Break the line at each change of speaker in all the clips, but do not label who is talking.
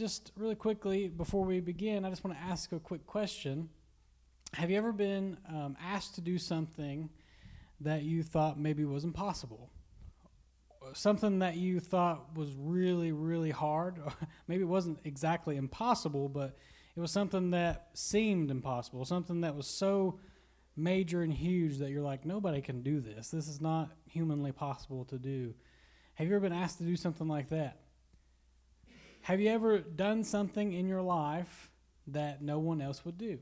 just really quickly before we begin, I just want to ask a quick question. Have you ever been um, asked to do something that you thought maybe was impossible? Something that you thought was really, really hard? maybe it wasn't exactly impossible, but it was something that seemed impossible, something that was so major and huge that you're like, nobody can do this. This is not humanly possible to do. Have you ever been asked to do something like that? Have you ever done something in your life that no one else would do?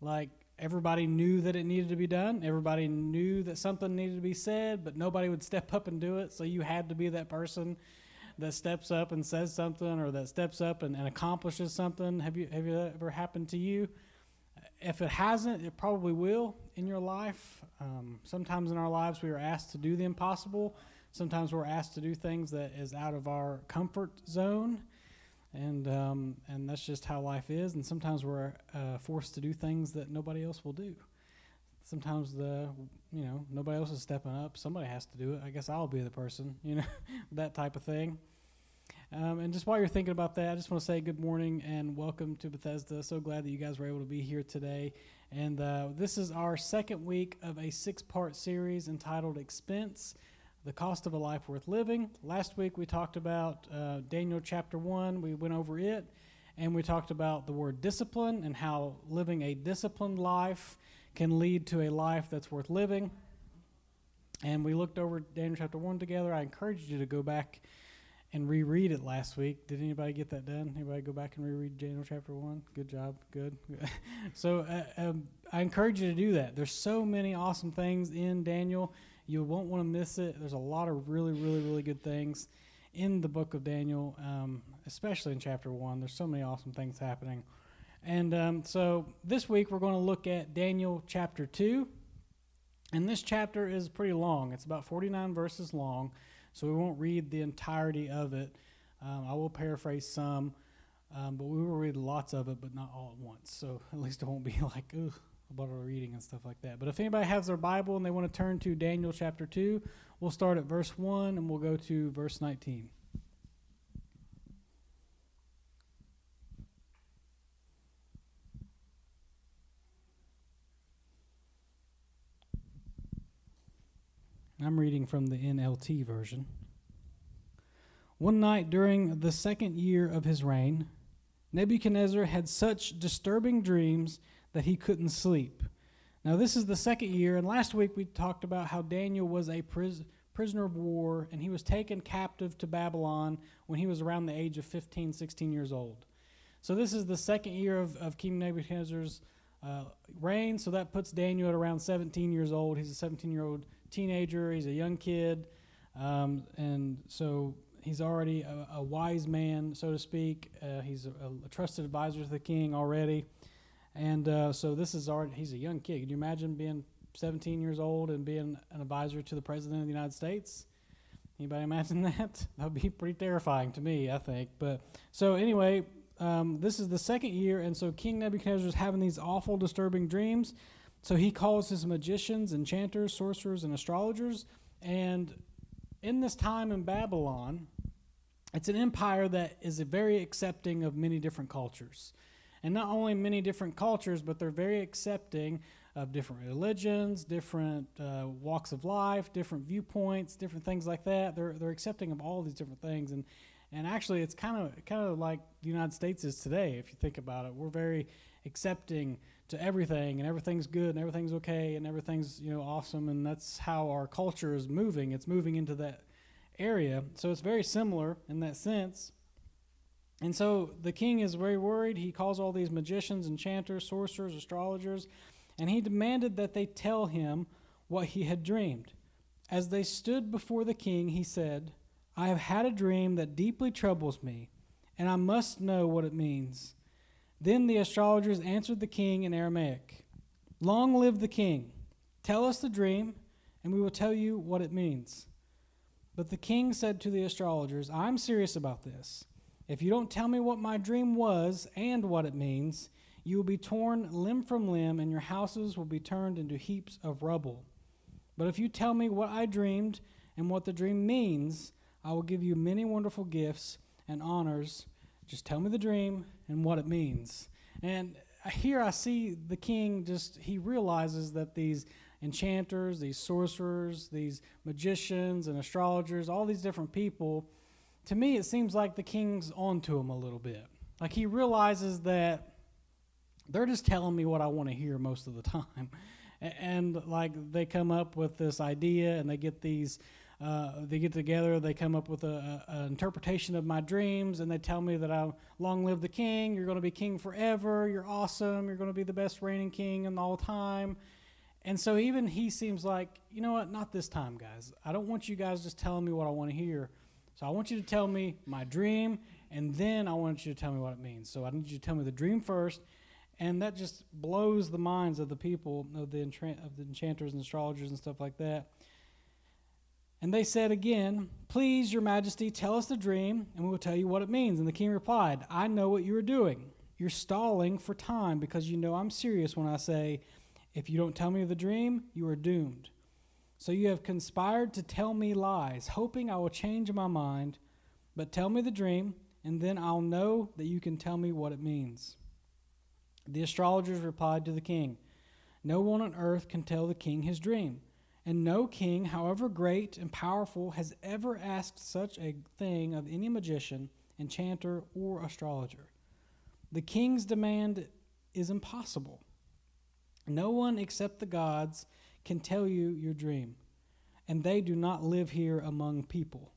Like everybody knew that it needed to be done, everybody knew that something needed to be said, but nobody would step up and do it, so you had to be that person that steps up and says something or that steps up and, and accomplishes something. Have you have you ever happened to you? If it hasn't, it probably will in your life. Um, sometimes in our lives, we are asked to do the impossible. Sometimes we're asked to do things that is out of our comfort zone, and um, and that's just how life is. And sometimes we're uh, forced to do things that nobody else will do. Sometimes the you know nobody else is stepping up. Somebody has to do it. I guess I'll be the person. You know that type of thing. Um, and just while you're thinking about that, I just want to say good morning and welcome to Bethesda. So glad that you guys were able to be here today. And uh, this is our second week of a six part series entitled Expense The Cost of a Life Worth Living. Last week we talked about uh, Daniel chapter 1, we went over it, and we talked about the word discipline and how living a disciplined life can lead to a life that's worth living. And we looked over Daniel chapter 1 together. I encourage you to go back and reread it last week. Did anybody get that done? Anybody go back and reread Daniel chapter one? Good job. Good. so uh, um, I encourage you to do that. There's so many awesome things in Daniel. You won't want to miss it. There's a lot of really, really, really good things in the book of Daniel, um, especially in chapter one. There's so many awesome things happening. And um, so this week we're going to look at Daniel chapter 2. And this chapter is pretty long, it's about 49 verses long. So we won't read the entirety of it. Um, I will paraphrase some, um, but we will read lots of it, but not all at once. So at least it won't be like, ugh, about our reading and stuff like that. But if anybody has their Bible and they want to turn to Daniel chapter 2, we'll start at verse 1 and we'll go to verse 19. I'm reading from the NLT version. One night during the second year of his reign, Nebuchadnezzar had such disturbing dreams that he couldn't sleep. Now, this is the second year, and last week we talked about how Daniel was a pris- prisoner of war and he was taken captive to Babylon when he was around the age of 15, 16 years old. So, this is the second year of, of King Nebuchadnezzar's uh, reign, so that puts Daniel at around 17 years old. He's a 17 year old teenager, he's a young kid. Um, and so he's already a, a, wise man, so to speak. Uh, he's a, a, trusted advisor to the king already. And uh, so this is our, he's a young kid. Can you imagine being 17 years old and being an advisor to the President of the United States? Anybody imagine that? That would be pretty terrifying to me, I think. But so anyway, um, this is the second year, and so King Nebuchadnezzar is having these awful, disturbing dreams. So he calls his magicians, enchanters, sorcerers, and astrologers. And in this time in Babylon, it's an empire that is very accepting of many different cultures. And not only many different cultures, but they're very accepting of different religions, different uh, walks of life, different viewpoints, different things like that. They're, they're accepting of all these different things. And, and actually, it's kind of kind of like the United States is today, if you think about it. We're very accepting to everything and everything's good and everything's okay and everything's you know awesome and that's how our culture is moving it's moving into that area so it's very similar in that sense and so the king is very worried he calls all these magicians enchanters sorcerers astrologers and he demanded that they tell him what he had dreamed as they stood before the king he said i have had a dream that deeply troubles me and i must know what it means then the astrologers answered the king in Aramaic Long live the king! Tell us the dream, and we will tell you what it means. But the king said to the astrologers, I'm serious about this. If you don't tell me what my dream was and what it means, you will be torn limb from limb, and your houses will be turned into heaps of rubble. But if you tell me what I dreamed and what the dream means, I will give you many wonderful gifts and honors Just tell me the dream and what it means. And here I see the king just, he realizes that these enchanters, these sorcerers, these magicians and astrologers, all these different people, to me it seems like the king's onto him a little bit. Like he realizes that they're just telling me what I want to hear most of the time. And like they come up with this idea and they get these uh, they get together, they come up with a, a, an interpretation of my dreams, and they tell me that I long live the king. You're going to be king forever. You're awesome. You're going to be the best reigning king in all time. And so even he seems like, you know what? Not this time, guys. I don't want you guys just telling me what I want to hear. So I want you to tell me my dream, and then I want you to tell me what it means. So I need you to tell me the dream first, and that just blows the minds of the people of the of the enchanters and astrologers and stuff like that. And they said again, Please, your majesty, tell us the dream, and we will tell you what it means. And the king replied, I know what you are doing. You're stalling for time because you know I'm serious when I say, If you don't tell me the dream, you are doomed. So you have conspired to tell me lies, hoping I will change my mind. But tell me the dream, and then I'll know that you can tell me what it means. The astrologers replied to the king, No one on earth can tell the king his dream and no king, however great and powerful, has ever asked such a thing of any magician, enchanter, or astrologer. The king's demand is impossible. No one except the gods can tell you your dream, and they do not live here among people.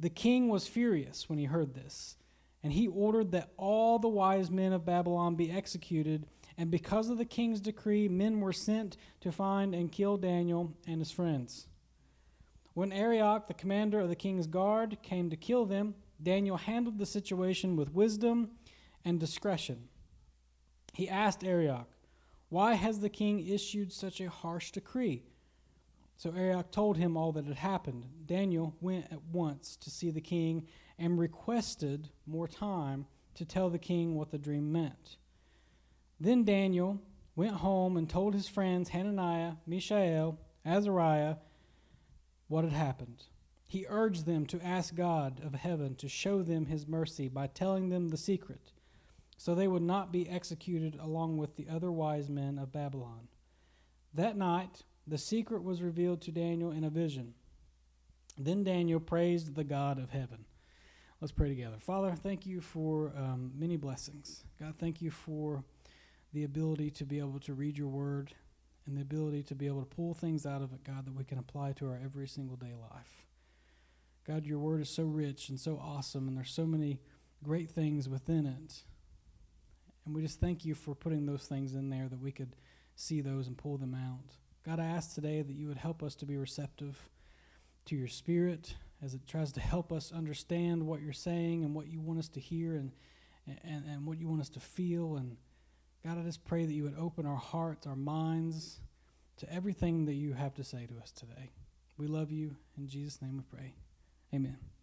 The king was furious when he heard this, and he ordered that all the wise men of Babylon be executed and because of the king's decree, men were sent to find and kill Daniel and his friends. When Arioch, the commander of the king's guard, came to kill them, Daniel handled the situation with wisdom and discretion. He asked Arioch, Why has the king issued such a harsh decree? So Arioch told him all that had happened. Daniel went at once to see the king and requested more time to tell the king what the dream meant. Then Daniel went home and told his friends Hananiah, Mishael, Azariah what had happened. He urged them to ask God of heaven to show them his mercy by telling them the secret, so they would not be executed along with the other wise men of Babylon. That night, the secret was revealed to Daniel in a vision. Then Daniel praised the God of heaven. Let's pray together. Father, thank you for um, many blessings. God, thank you for the ability to be able to read your word and the ability to be able to pull things out of it, God, that we can apply to our every single day life. God, your word is so rich and so awesome, and there's so many great things within it. And we just thank you for putting those things in there that we could see those and pull them out. God, I ask today that you would help us to be receptive to your spirit as it tries to help us understand what you're saying and what you want us to hear and, and, and what you want us to feel and God, I just pray that you would open our hearts, our minds to everything that you have to say to us today. We love you. In Jesus' name we pray. Amen.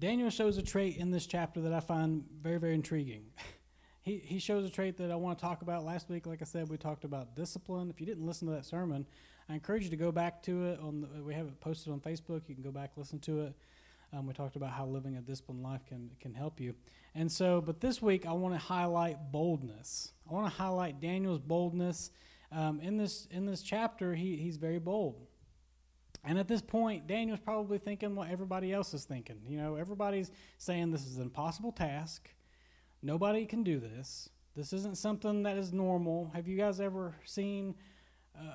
Daniel shows a trait in this chapter that I find very, very intriguing. he, he shows a trait that I want to talk about. Last week, like I said, we talked about discipline. If you didn't listen to that sermon, I encourage you to go back to it. On the, we have it posted on Facebook. You can go back listen to it. Um, we talked about how living a disciplined life can can help you. And so, but this week I want to highlight boldness. I want to highlight Daniel's boldness. Um, in this in this chapter, he he's very bold. And at this point, Daniel's probably thinking what everybody else is thinking. You know, everybody's saying this is an impossible task. Nobody can do this. This isn't something that is normal. Have you guys ever seen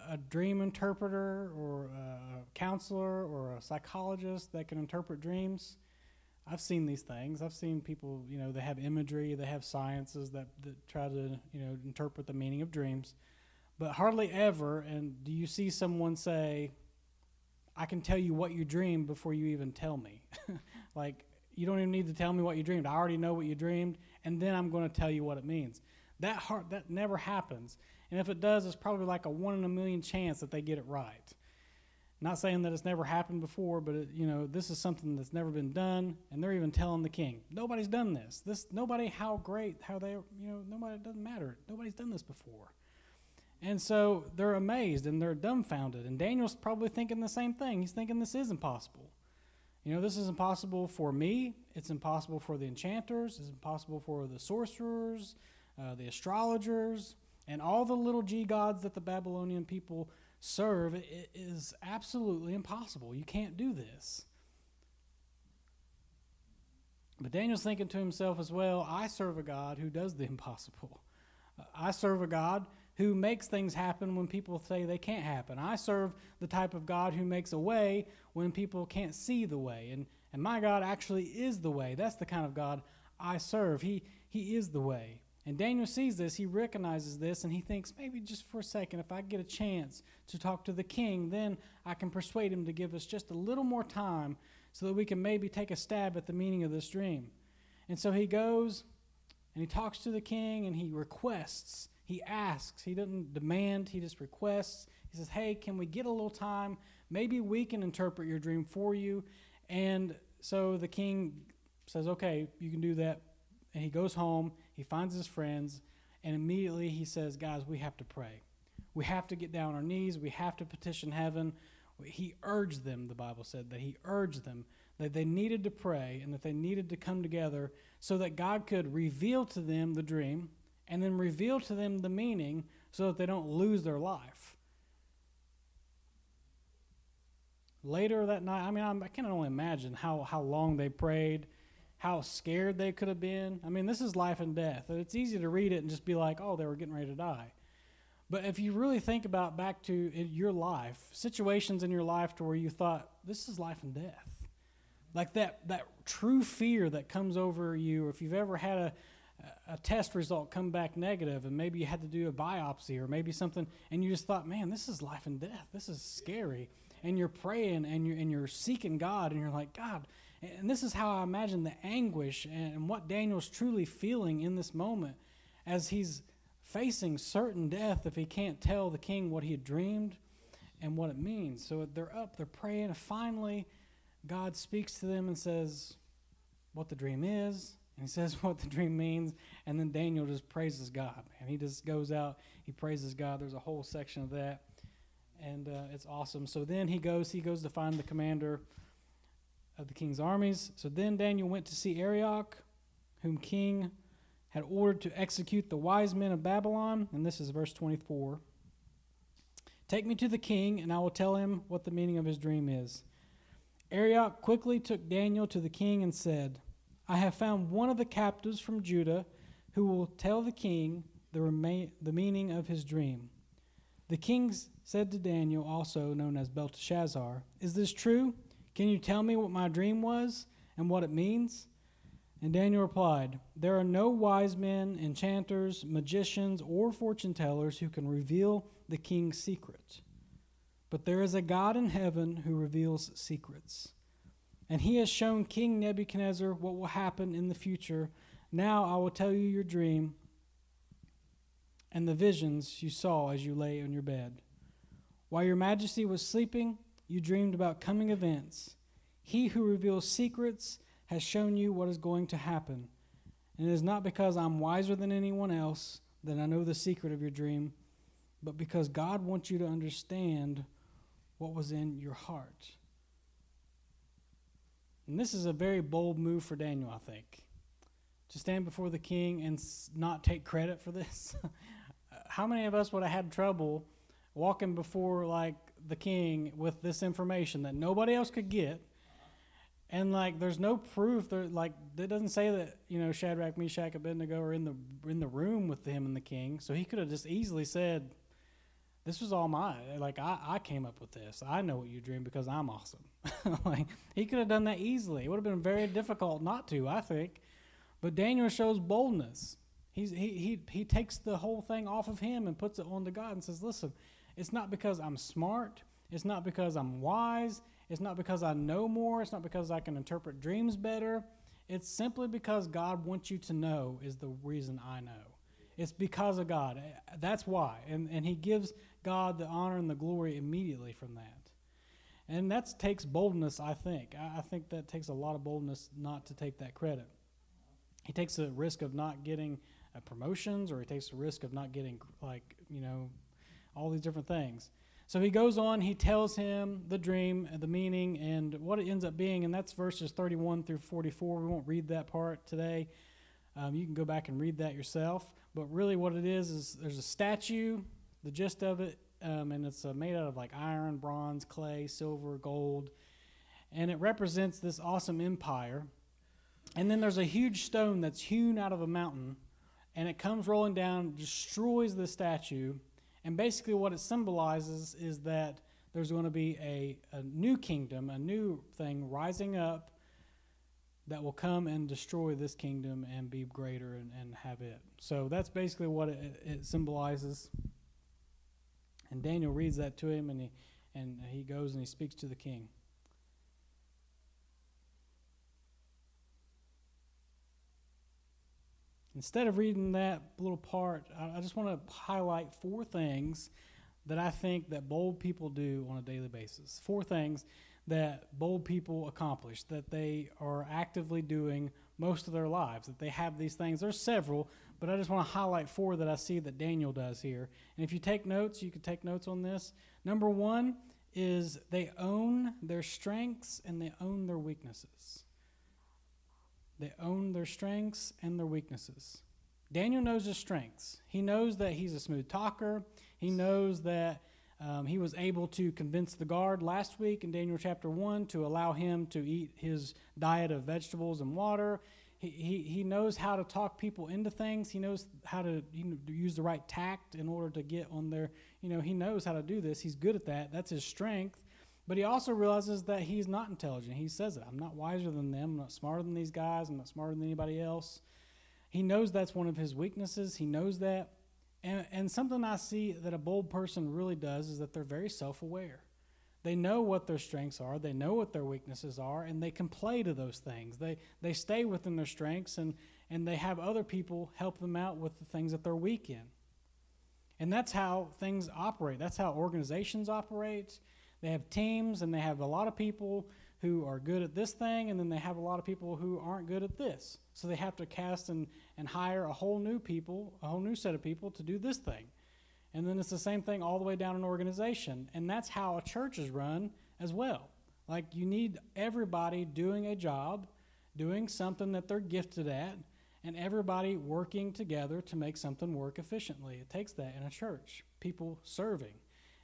a, dream interpreter or a counselor or a psychologist that can interpret dreams. I've seen these things. I've seen people, you know, they have imagery, they have sciences that, that try to, you know, interpret the meaning of dreams. But hardly ever, and do you see someone say, I can tell you what you dreamed before you even tell me? like, you don't even need to tell me what you dreamed. I already know what you dreamed, and then I'm going to tell you what it means. That heart, that never happens. And if it does, it's probably like a one in a million chance that they get it right. Not saying that it's never happened before, but it, you know this is something that's never been done, and they're even telling the king, nobody's done this. This nobody, how great, how they, you know, nobody it doesn't matter. Nobody's done this before. And so they're amazed and they're dumbfounded. And Daniel's probably thinking the same thing. He's thinking this is impossible. You know, this is impossible for me. It's impossible for the enchanters. It's impossible for the sorcerers, uh, the astrologers, and all the little g gods that the Babylonian people serve. It is absolutely impossible. You can't do this. But Daniel's thinking to himself as well I serve a God who does the impossible. I serve a God who makes things happen when people say they can't happen. I serve the type of God who makes a way when people can't see the way. And, and my God actually is the way. That's the kind of God I serve. He, he is the way. And Daniel sees this, he recognizes this, and he thinks maybe just for a second, if I get a chance to talk to the king, then I can persuade him to give us just a little more time so that we can maybe take a stab at the meaning of this dream. And so he goes and he talks to the king and he requests, he asks, he doesn't demand, he just requests. He says, Hey, can we get a little time? Maybe we can interpret your dream for you. And so the king says, Okay, you can do that. And he goes home, he finds his friends, and immediately he says, Guys, we have to pray. We have to get down on our knees. We have to petition heaven. He urged them, the Bible said, that he urged them that they needed to pray and that they needed to come together so that God could reveal to them the dream and then reveal to them the meaning so that they don't lose their life. Later that night, I mean, I'm, i can only imagine how, how long they prayed, how scared they could have been. I mean, this is life and death. It's easy to read it and just be like, oh, they were getting ready to die. But if you really think about back to uh, your life, situations in your life to where you thought, this is life and death. Like that, that true fear that comes over you, if you've ever had a, a test result come back negative and maybe you had to do a biopsy or maybe something and you just thought, man, this is life and death. This is scary. And you're praying and you're, and you're seeking God and you're like, God, and this is how I imagine the anguish and what Daniel's truly feeling in this moment as he's facing certain death if he can't tell the king what he had dreamed and what it means. So they're up, they're praying, and finally God speaks to them and says what the dream is, and he says what the dream means, and then Daniel just praises God. And he just goes out, he praises God. There's a whole section of that, and uh, it's awesome. So then he goes, he goes to find the commander of the king's armies. So then Daniel went to see Arioch, whom King had ordered to execute the wise men of Babylon. And this is verse 24. Take me to the king, and I will tell him what the meaning of his dream is. Arioch quickly took Daniel to the king and said, I have found one of the captives from Judah who will tell the king the, the meaning of his dream. The king said to Daniel, also known as Belteshazzar, Is this true? Can you tell me what my dream was and what it means? And Daniel replied, There are no wise men, enchanters, magicians, or fortune tellers who can reveal the king's secret. But there is a God in heaven who reveals secrets. And he has shown King Nebuchadnezzar what will happen in the future. Now I will tell you your dream and the visions you saw as you lay on your bed. While your majesty was sleeping, you dreamed about coming events. He who reveals secrets has shown you what is going to happen. And it is not because I'm wiser than anyone else that I know the secret of your dream, but because God wants you to understand what was in your heart. And this is a very bold move for Daniel, I think. To stand before the king and not take credit for this. How many of us would have had trouble walking before like the king with this information that nobody else could get? And like, there's no proof. There, like, it doesn't say that you know Shadrach, Meshach, Abednego are in the in the room with him and the king. So he could have just easily said, this was all my like I, I came up with this. I know what you dream because i'm awesome. Like he could have done that easily. It would have been very difficult not to i think. But daniel shows boldness. He's, he, he, he takes the whole thing off of him and puts it onto god and says listen it's not because i'm smart. It's not because i'm wise. It's not because i know more. It's not because i can interpret dreams better. It's simply because god wants you to know is the reason i know it's because of God. That's why. And, and he gives God the honor and the glory immediately from that. And that takes boldness, I think. I, I think that takes a lot of boldness not to take that credit. He takes the risk of not getting uh, promotions, or he takes the risk of not getting, like, you know, all these different things. So he goes on, he tells him the dream, the meaning, and what it ends up being, and that's verses 31 through 44. We won't read that part today. Um, you can go back and read that yourself. But really, what it is is there's a statue. The gist of it, um, and it's uh, made out of like iron, bronze, clay, silver, gold, and it represents this awesome empire. And then there's a huge stone that's hewn out of a mountain, and it comes rolling down, destroys the statue, and basically what it symbolizes is that there's going to be a, a new kingdom, a new thing rising up that will come and destroy this kingdom and be greater and, and have it. So that's basically what it, it symbolizes. And Daniel reads that to him, and he, and he goes and he speaks to the king. Instead of reading that little part, I, I just want to highlight four things that I think that bold people do on a daily basis. Four things that bold people accomplish, that they are actively doing most of their lives, that they have these things. There's several, but I just want to highlight four that I see that Daniel does here. And if you take notes, you can take notes on this. Number one is they own their strengths and they own their weaknesses. They own their strengths and their weaknesses. Daniel knows his strengths. He knows that he's a smooth talker. He knows that um, he was able to convince the guard last week in Daniel chapter 1 to allow him to eat his diet of vegetables and water. He, he, he knows how to talk people into things. He knows how to you know, use the right tact in order to get on their, you know, he knows how to do this. He's good at that. That's his strength. But he also realizes that he's not intelligent. He says it. I'm not wiser than them. I'm not smarter than these guys. I'm not smarter than anybody else. He knows that's one of his weaknesses. He knows that. And, and something I see that a bold person really does is that they're very self aware. They know what their strengths are, they know what their weaknesses are, and they can play to those things. They, they stay within their strengths and, and they have other people help them out with the things that they're weak in. And that's how things operate. That's how organizations operate. They have teams and they have a lot of people who are good at this thing, and then they have a lot of people who aren't good at this. So they have to cast and, and hire a whole new people, a whole new set of people to do this thing. And then it's the same thing all the way down an organization. And that's how a church is run as well. Like you need everybody doing a job, doing something that they're gifted at, and everybody working together to make something work efficiently. It takes that in a church, people serving.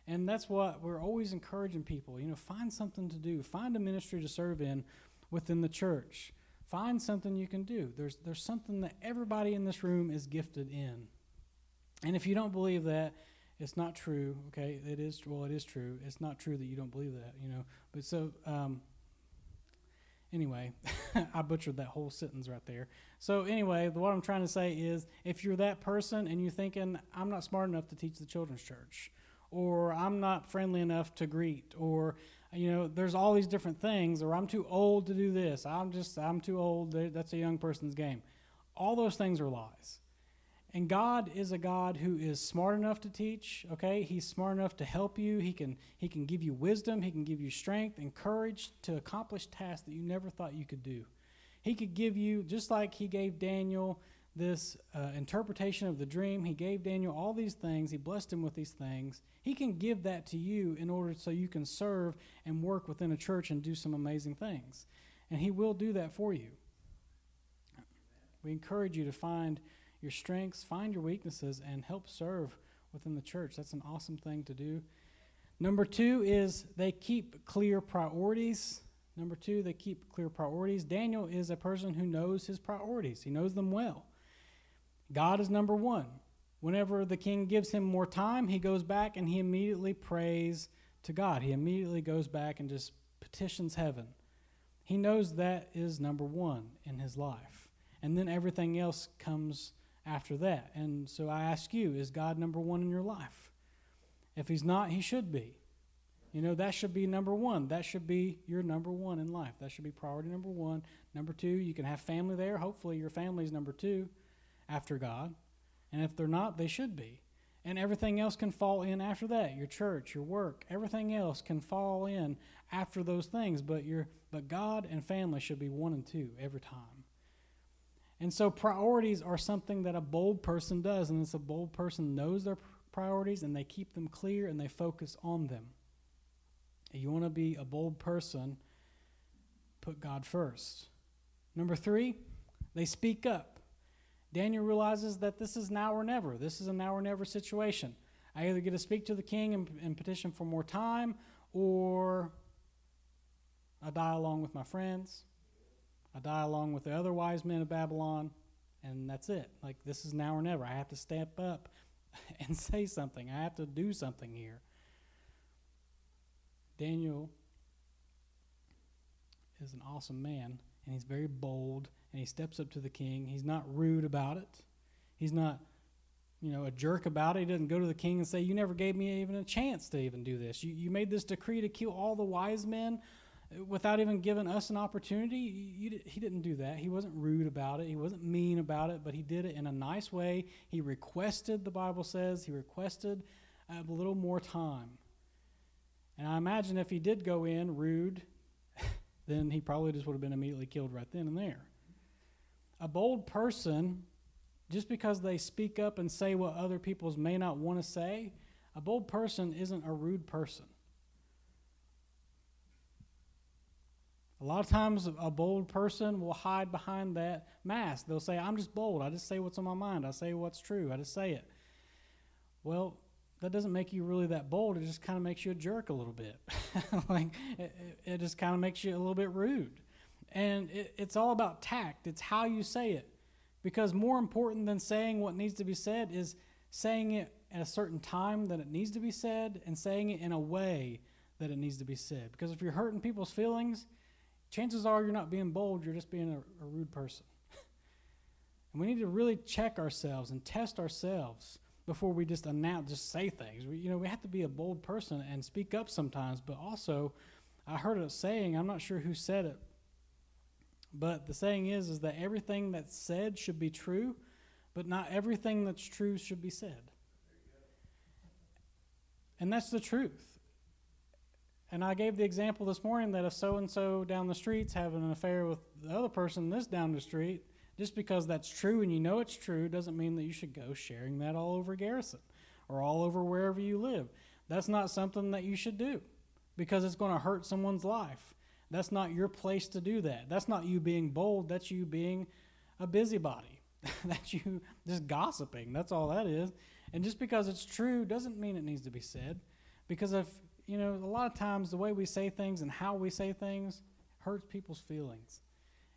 And that's what we're always encouraging people. You know, find something to do, find a ministry to serve in within the church. Find something you can do. There's, there's something that everybody in this room is gifted in. And if you don't believe that, it's not true. Okay, it is well, it is true. It's not true that you don't believe that, you know. But so, um, anyway, I butchered that whole sentence right there. So anyway, what I'm trying to say is, if you're that person and you're thinking, I'm not smart enough to teach the children's church, or I'm not friendly enough to greet, or you know, there's all these different things, or I'm too old to do this. I'm just, I'm too old. That's a young person's game. All those things are lies. And God is a God who is smart enough to teach, okay? He's smart enough to help you. He can, he can give you wisdom, He can give you strength and courage to accomplish tasks that you never thought you could do. He could give you, just like He gave Daniel this uh, interpretation of the dream. He gave Daniel all these things. He blessed him with these things. He can give that to you in order so you can serve and work within a church and do some amazing things. And He will do that for you. We encourage you to find your strengths, find your weaknesses, and help serve within the church. That's an awesome thing to do. Number two is they keep clear priorities. Number two, they keep clear priorities. Daniel is a person who knows his priorities, he knows them well. God is number one. Whenever the king gives him more time, he goes back and he immediately prays to God. He immediately goes back and just petitions heaven. He knows that is number one in his life. And then everything else comes after that. And so I ask you, is God number one in your life? If he's not, he should be. You know, that should be number one. That should be your number one in life. That should be priority number one. Number two, you can have family there. Hopefully, your family is number two after God. And if they're not, they should be. And everything else can fall in after that. Your church, your work, everything else can fall in after those things. But your but God and family should be one and two every time. And so priorities are something that a bold person does, and it's a bold person knows their priorities and they keep them clear and they focus on them. You want to be a bold person, put God first. Number three, they speak up. Daniel realizes that this is now or never. This is a now or never situation. I either get to speak to the king and, and petition for more time, or I die along with my friends. I die along with the other wise men of Babylon, and that's it. Like, this is now or never. I have to step up and say something, I have to do something here. Daniel is an awesome man, and he's very bold, and he steps up to the king. He's not rude about it. He's not, you know, a jerk about it. He doesn't go to the king and say, You never gave me even a chance to even do this. You, you made this decree to kill all the wise men without even giving us an opportunity. You, you, he didn't do that. He wasn't rude about it. He wasn't mean about it, but he did it in a nice way. He requested, the Bible says, he requested uh, a little more time. And I imagine if he did go in rude, then he probably just would have been immediately killed right then and there. A bold person, just because they speak up and say what other people may not want to say, a bold person isn't a rude person. A lot of times, a bold person will hide behind that mask. They'll say, I'm just bold. I just say what's on my mind. I say what's true. I just say it. Well, that doesn't make you really that bold. It just kind of makes you a jerk a little bit. like, it, it, just kind of makes you a little bit rude. And it, it's all about tact, it's how you say it. Because more important than saying what needs to be said is saying it at a certain time that it needs to be said and saying it in a way that it needs to be said. Because if you're hurting people's feelings, chances are you're not being bold, you're just being a, a rude person. and we need to really check ourselves and test ourselves before we just announce, just say things. We, you know, we have to be a bold person and speak up sometimes, but also, I heard a saying, I'm not sure who said it, but the saying is, is that everything that's said should be true, but not everything that's true should be said. And that's the truth. And I gave the example this morning that if so and so down the street's having an affair with the other person this down the street, just because that's true and you know it's true doesn't mean that you should go sharing that all over Garrison or all over wherever you live. That's not something that you should do because it's going to hurt someone's life. That's not your place to do that. That's not you being bold. That's you being a busybody. that's you just gossiping. That's all that is. And just because it's true doesn't mean it needs to be said. Because if you know, a lot of times the way we say things and how we say things hurts people's feelings.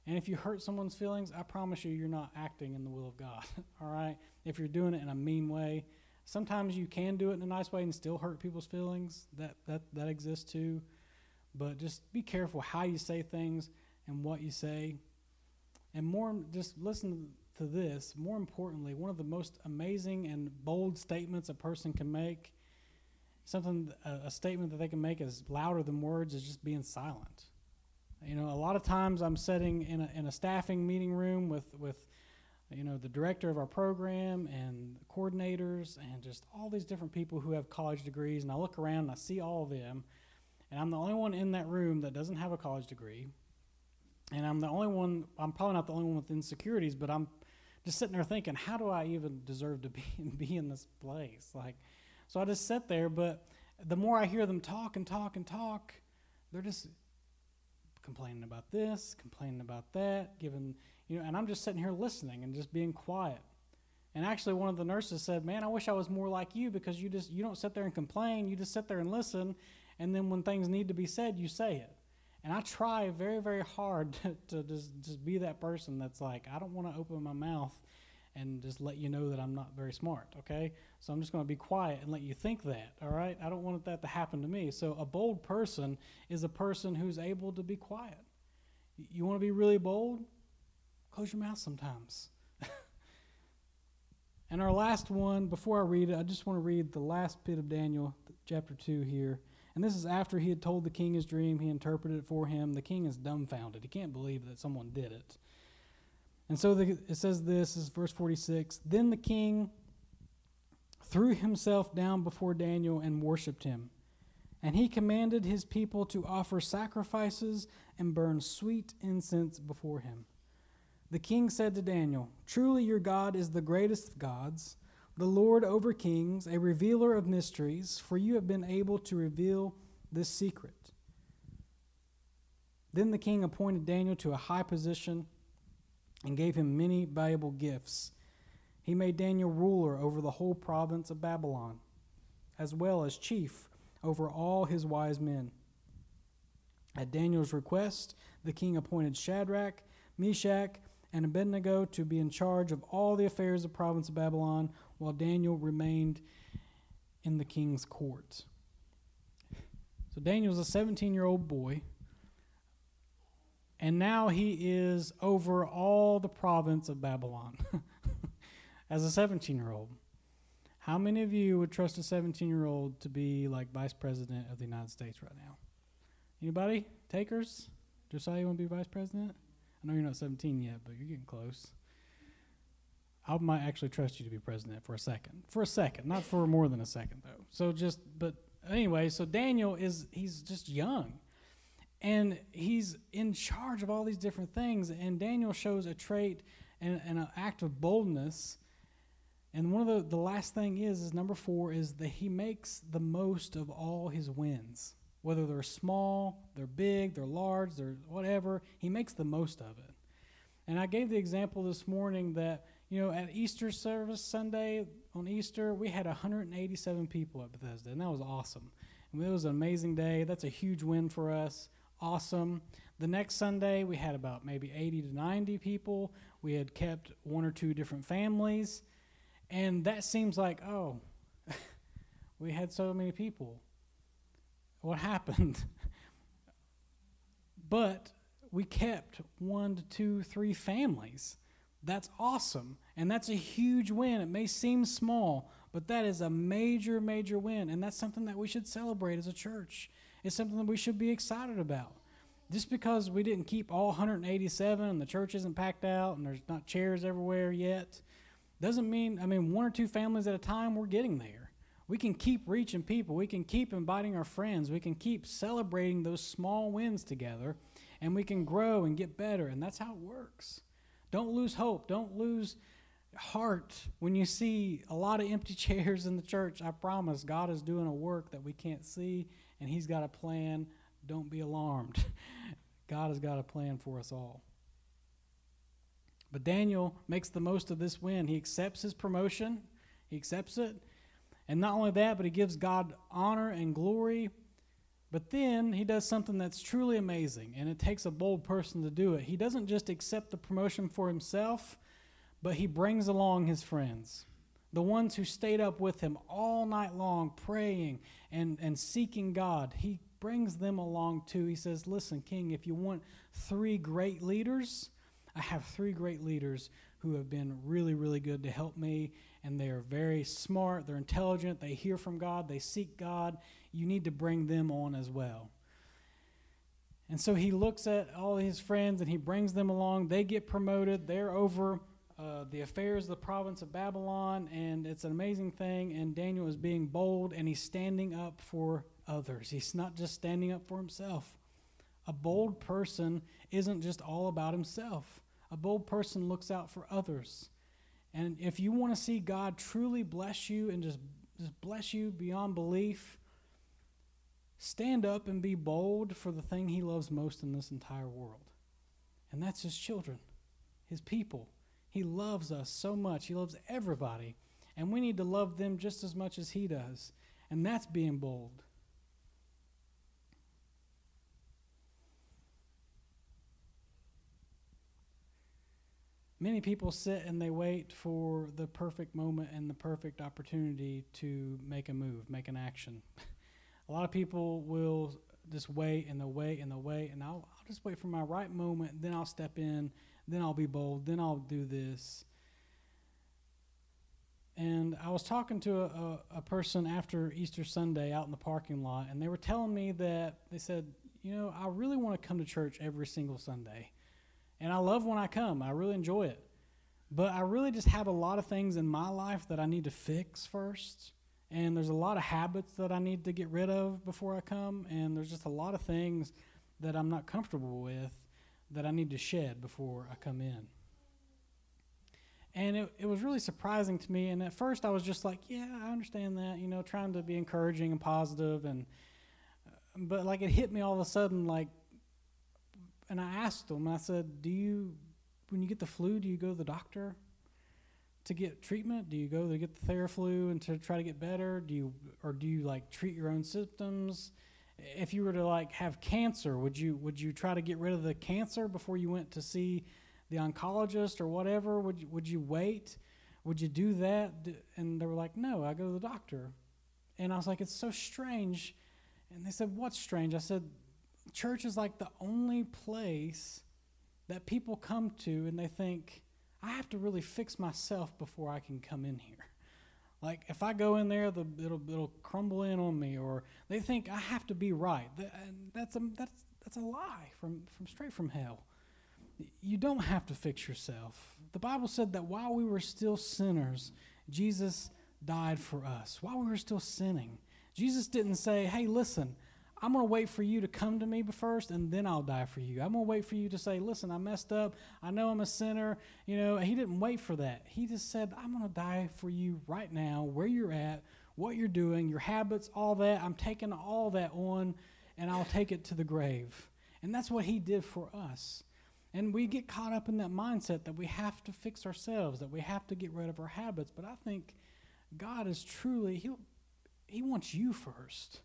And if you hurt someone's feelings, I promise you, you're not acting in the will of God. All right? If you're doing it in a mean way, sometimes you can do it in a nice way and still hurt people's feelings. That that that exists too. But just be careful how you say things and what you say. And more, just listen to this. More importantly, one of the most amazing and bold statements a person can make something a, a statement that they can make is louder than words is just being silent. You know, a lot of times I'm sitting in a, in a staffing meeting room with, with you know, the director of our program and coordinators and just all these different people who have college degrees. And I look around and I see all of them. And I'm the only one in that room that doesn't have a college degree. And I'm the only one, I'm probably not the only one with insecurities, but I'm just sitting there thinking, how do I even deserve to be, be in this place? Like, so I just sit there, but the more I hear them talk and talk and talk, they're just complaining about this, complaining about that, giving, you know, and I'm just sitting here listening and just being quiet. And actually, one of the nurses said, "Man, I wish I was more like you because you just you don't sit there and complain. You just sit there and listen, and then when things need to be said, you say it." And I try very, very hard to, to just just be that person that's like, I don't want to open my mouth and just let you know that I'm not very smart, okay? So I'm just going to be quiet and let you think that, all right? I don't want that to happen to me. So a bold person is a person who's able to be quiet. You want to be really bold? Close your mouth sometimes. and our last one, before I read it, I just want to read the last bit of Daniel, chapter 2 here. And this is after he had told the king his dream. He interpreted it for him. The king is dumbfounded. He can't believe that someone did it. And so the, it says this is verse 46 Then the king threw himself down before Daniel and worshipped him. And he commanded his people to offer sacrifices and burn sweet incense before him. The king said to Daniel, Truly your God is the greatest of gods, the Lord over kings, a revealer of mysteries, for you have been able to reveal this secret. Then the king appointed Daniel to a high position and gave him many valuable gifts. He made Daniel ruler over the whole province of Babylon, as well as chief over all his wise men. At Daniel's request, the king appointed Shadrach, Meshach, and Abednego to be in charge of all the affairs of the province of Babylon, while Daniel remained in the king's court. So Daniel was a 17 year old boy, and now he is over all the province of Babylon as a 17 year old. How many of you would trust a 17 year old to be like vice president of the United States right now? Anybody? Takers? Josiah, you want to be vice president? I know you're not 17 yet, but you're getting close. I might actually trust you to be president for a second. For a second, not for more than a second, though. So just, but anyway, so Daniel is, he's just young. And he's in charge of all these different things. And Daniel shows a trait and, and an act of boldness. And one of the, the last thing is, is number four, is that he makes the most of all his wins whether they're small, they're big, they're large, they're whatever, he makes the most of it. And I gave the example this morning that, you know, at Easter service Sunday on Easter, we had 187 people at Bethesda, and that was awesome. And it was an amazing day. That's a huge win for us. Awesome. The next Sunday, we had about maybe 80 to 90 people. We had kept one or two different families. And that seems like, oh, we had so many people what happened. but we kept one to two, three families. That's awesome. And that's a huge win. It may seem small, but that is a major, major win. And that's something that we should celebrate as a church. It's something that we should be excited about. Just because we didn't keep all 187 and the church isn't packed out and there's not chairs everywhere yet, doesn't mean, I mean, one or two families at a time, we're getting there. We can keep reaching people. We can keep inviting our friends. We can keep celebrating those small wins together, and we can grow and get better. And that's how it works. Don't lose hope. Don't lose heart when you see a lot of empty chairs in the church. I promise God is doing a work that we can't see, and He's got a plan. Don't be alarmed. God has got a plan for us all. But Daniel makes the most of this win. He accepts his promotion, he accepts it, and not only that, but he gives God honor and glory. But then he does something that's truly amazing, and it takes a bold person to do it. He doesn't just accept the promotion for himself, but he brings along his friends, the ones who stayed up with him all night long, praying and, and seeking God. He brings them along too. He says, Listen, King, if you want three great leaders, I have three great leaders who have been really, really good to help me and they are very smart, they're intelligent, they hear from God, they seek God. You need to bring them on as well. And so he looks at all his friends and he brings them along. They get promoted, they're over. Uh, the affairs of the province of Babylon, and it's an amazing thing. And Daniel is being bold and he's standing up for others. He's not just standing up for himself. A bold person isn't just all about himself, a bold person looks out for others. And if you want to see God truly bless you and just, just bless you beyond belief, stand up and be bold for the thing He loves most in this entire world. And that's His children, His people. He loves us so much, He loves everybody. And we need to love them just as much as He does. And that's being bold. Many people sit and they wait for the perfect moment and the perfect opportunity to make a move, make an action. a lot of people will just wait and they'll wait and they'll wait, and I'll, I'll just wait for my right moment, then I'll step in, then I'll be bold, then I'll do this. And I was talking to a, a, a, person after Easter Sunday out in the parking lot, and they were telling me that they said, You know, I really want to come to church every single Sunday. And I love when I come, I really enjoy it. But I really just have a lot of things in my life that I need to fix first. And there's a lot of habits that I need to get rid of before I come. And there's just a lot of things that I'm not comfortable with that I need to shed before I come in. And it, it was really surprising to me. And at first, I was just like, yeah, I understand that, you know, trying to be encouraging and positive and uh, but like it hit me all of a sudden like and i asked him i said do you when you get the flu do you go to the doctor to get treatment? Do you go to get the theraflu and to try to get better? Do you or do you like treat your own symptoms? If you were to like have cancer would you would you try to get rid of the cancer before you went to see the oncologist or whatever? Would you, would you wait? Would you do that? And they were like no i go to the doctor. And i was like it's so strange. And they said, What's strange? I said, Church is like the only place that people come to and they think, I have to really fix myself before I can come in here. Like if I go in there, the, it'll it'll crumble in on me, or they think I have to be right. Uh, that's a that's that's a lie from from straight from hell. You don't have to fix yourself. The Bible said that while we were still sinners, Jesus died for us. While we were still sinning, Jesus didn't say, hey, listen, I'm going to wait for you to come to me first and then I'll die for you. I'm going to wait for you to say, listen, I messed up. I know I'm a sinner. You know, he didn't wait for that. He just said, I'm going to die for you right now, where you're at, what you're doing, your habits, all that. I'm taking all that on and I'll take it to the grave. And that's what he did for us. And we get caught up in that mindset that we have to fix ourselves, that we have to get rid of our habits. But I think God is truly, he'll, he wants you first.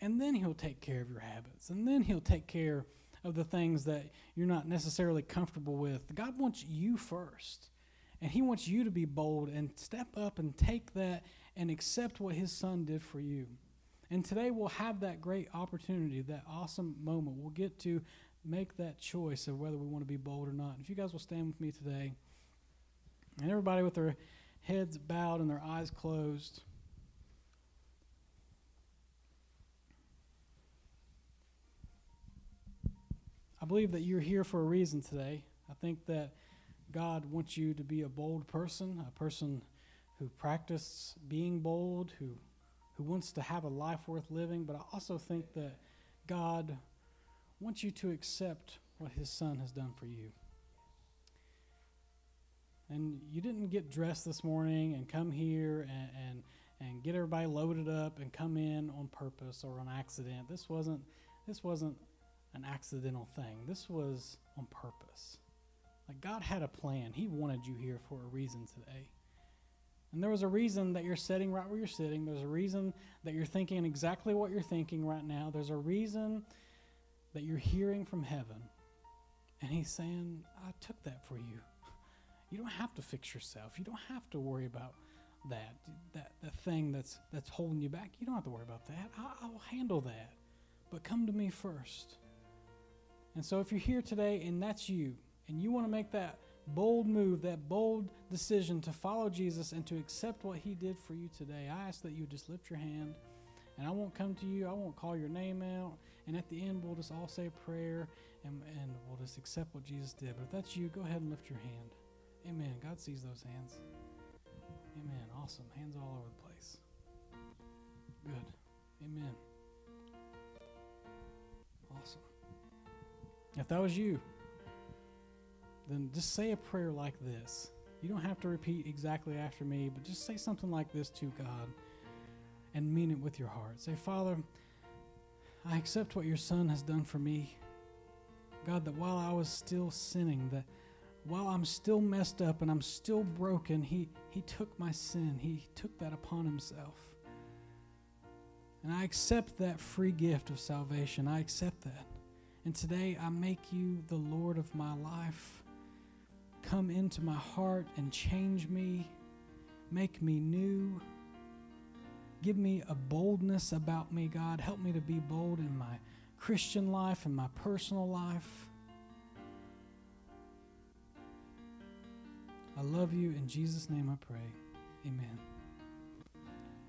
And then He'll take care of your habits. And then He'll take care of the things that you're not necessarily comfortable with. God wants you first. And He wants you to be bold and step up and take that and accept what His Son did for you. And today we'll have that great opportunity, that awesome moment. We'll get to make that choice of whether we want to be bold or not. If you guys will stand with me today, and everybody with their heads bowed and their eyes closed. I believe that you're here for a reason today. I think that God wants you to be a bold person, a person who practices being bold, who who wants to have a life worth living, but I also think that God wants you to accept what his son has done for you. And you didn't get dressed this morning and come here and, and, and get everybody loaded up and come in on purpose or on accident. This wasn't this wasn't an accidental thing. This was on purpose. Like God had a plan. He wanted you here for a reason today. And there was a reason that you're sitting right where you're sitting. There's a reason that you're thinking exactly what you're thinking right now. There's a reason that you're hearing from heaven. And He's saying, I took that for you. You don't have to fix yourself. You don't have to worry about that, that, that thing that's, that's holding you back. You don't have to worry about that. I, I'll handle that. But come to me first. And so, if you're here today and that's you, and you want to make that bold move, that bold decision to follow Jesus and to accept what he did for you today, I ask that you just lift your hand. And I won't come to you, I won't call your name out. And at the end, we'll just all say a prayer and, and we'll just accept what Jesus did. But if that's you, go ahead and lift your hand. Amen. God sees those hands. Amen. Awesome. Hands all over the place. Good. Amen. If that was you, then just say a prayer like this. You don't have to repeat exactly after me, but just say something like this to God and mean it with your heart. Say, Father, I accept what your Son has done for me. God, that while I was still sinning, that while I'm still messed up and I'm still broken, He, he took my sin, He took that upon Himself. And I accept that free gift of salvation. I accept that. And today I make you the Lord of my life. Come into my heart and change me. Make me new. Give me a boldness about me, God. Help me to be bold in my Christian life and my personal life. I love you. In Jesus' name I pray. Amen.